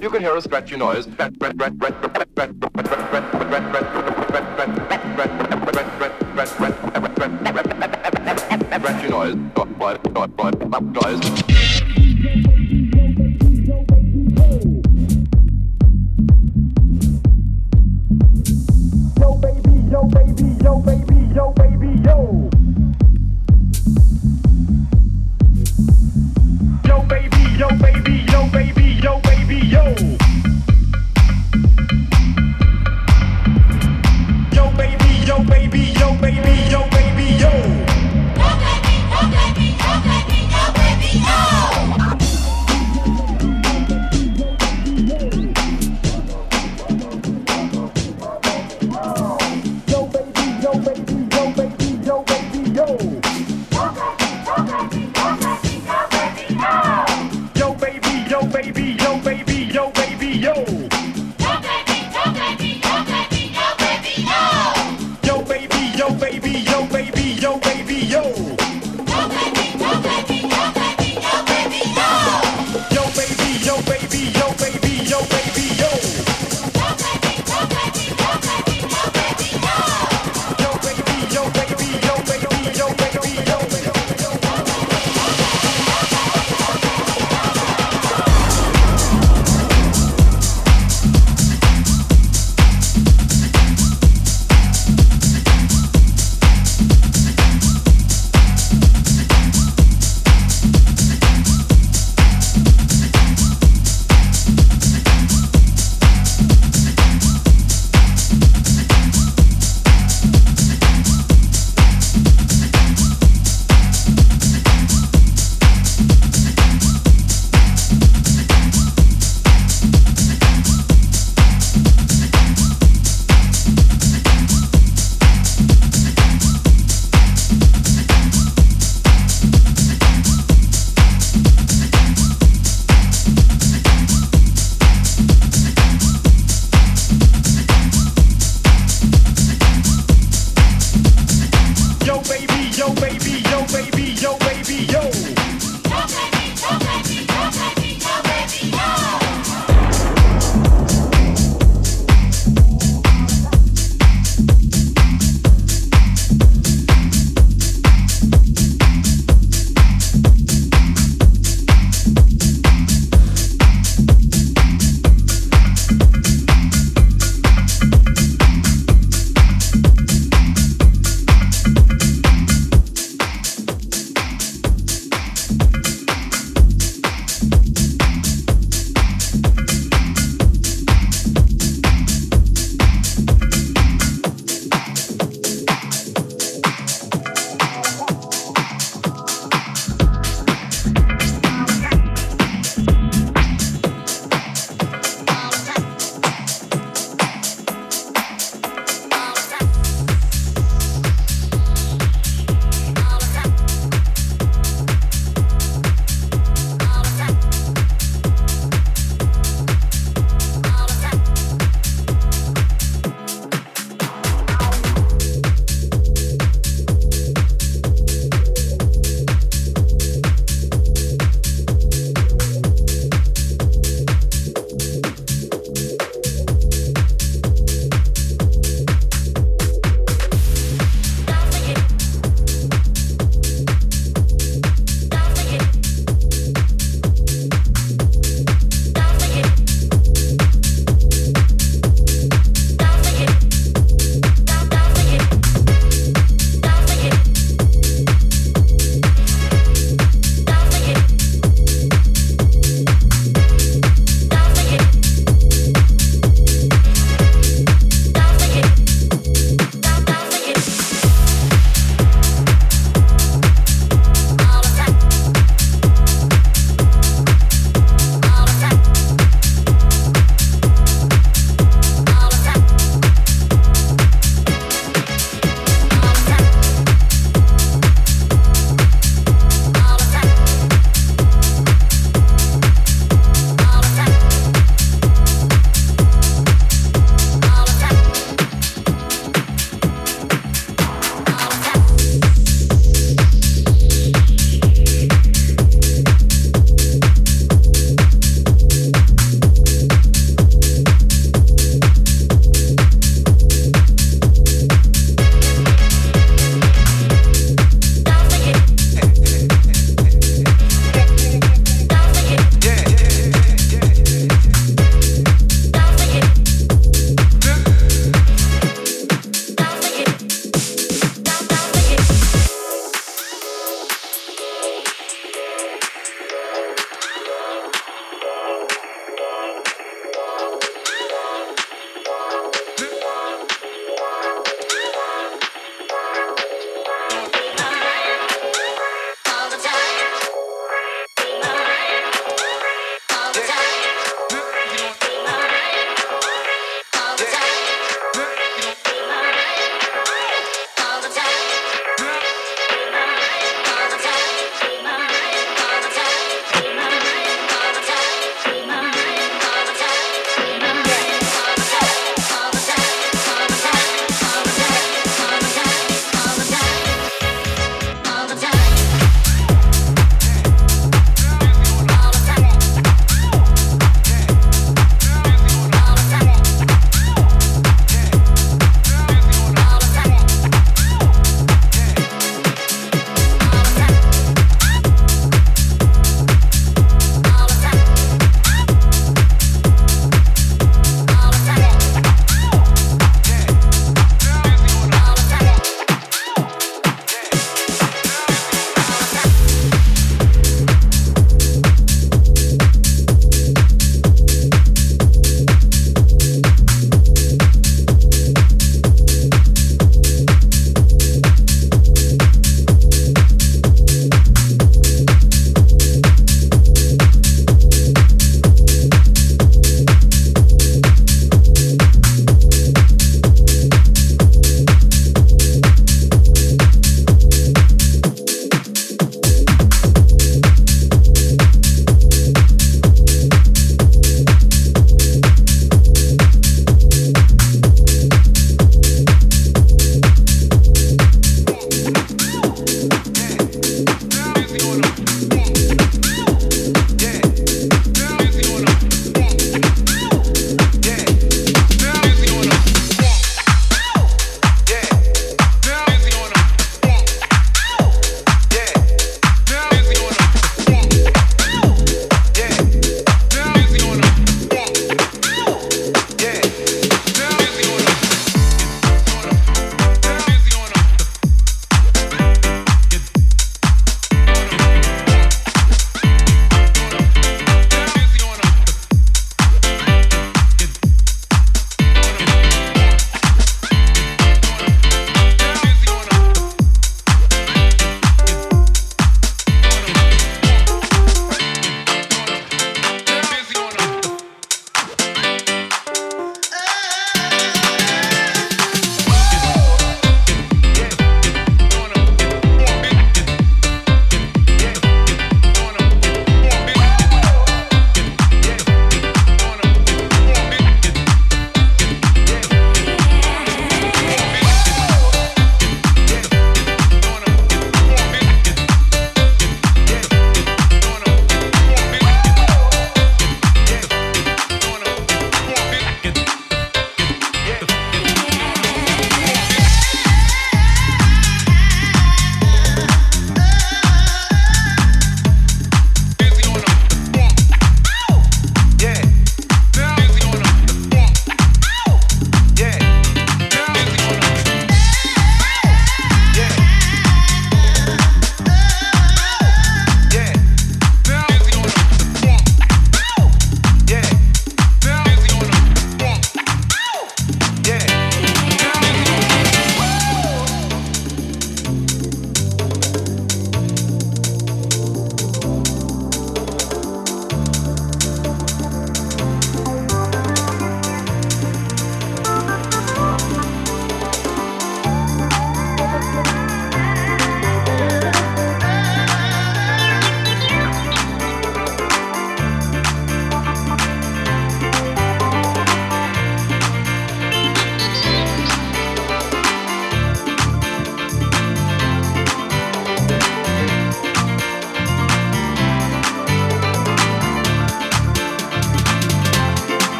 You can hear a scratchy noise. Scratchy noise. Noise. baby, yo.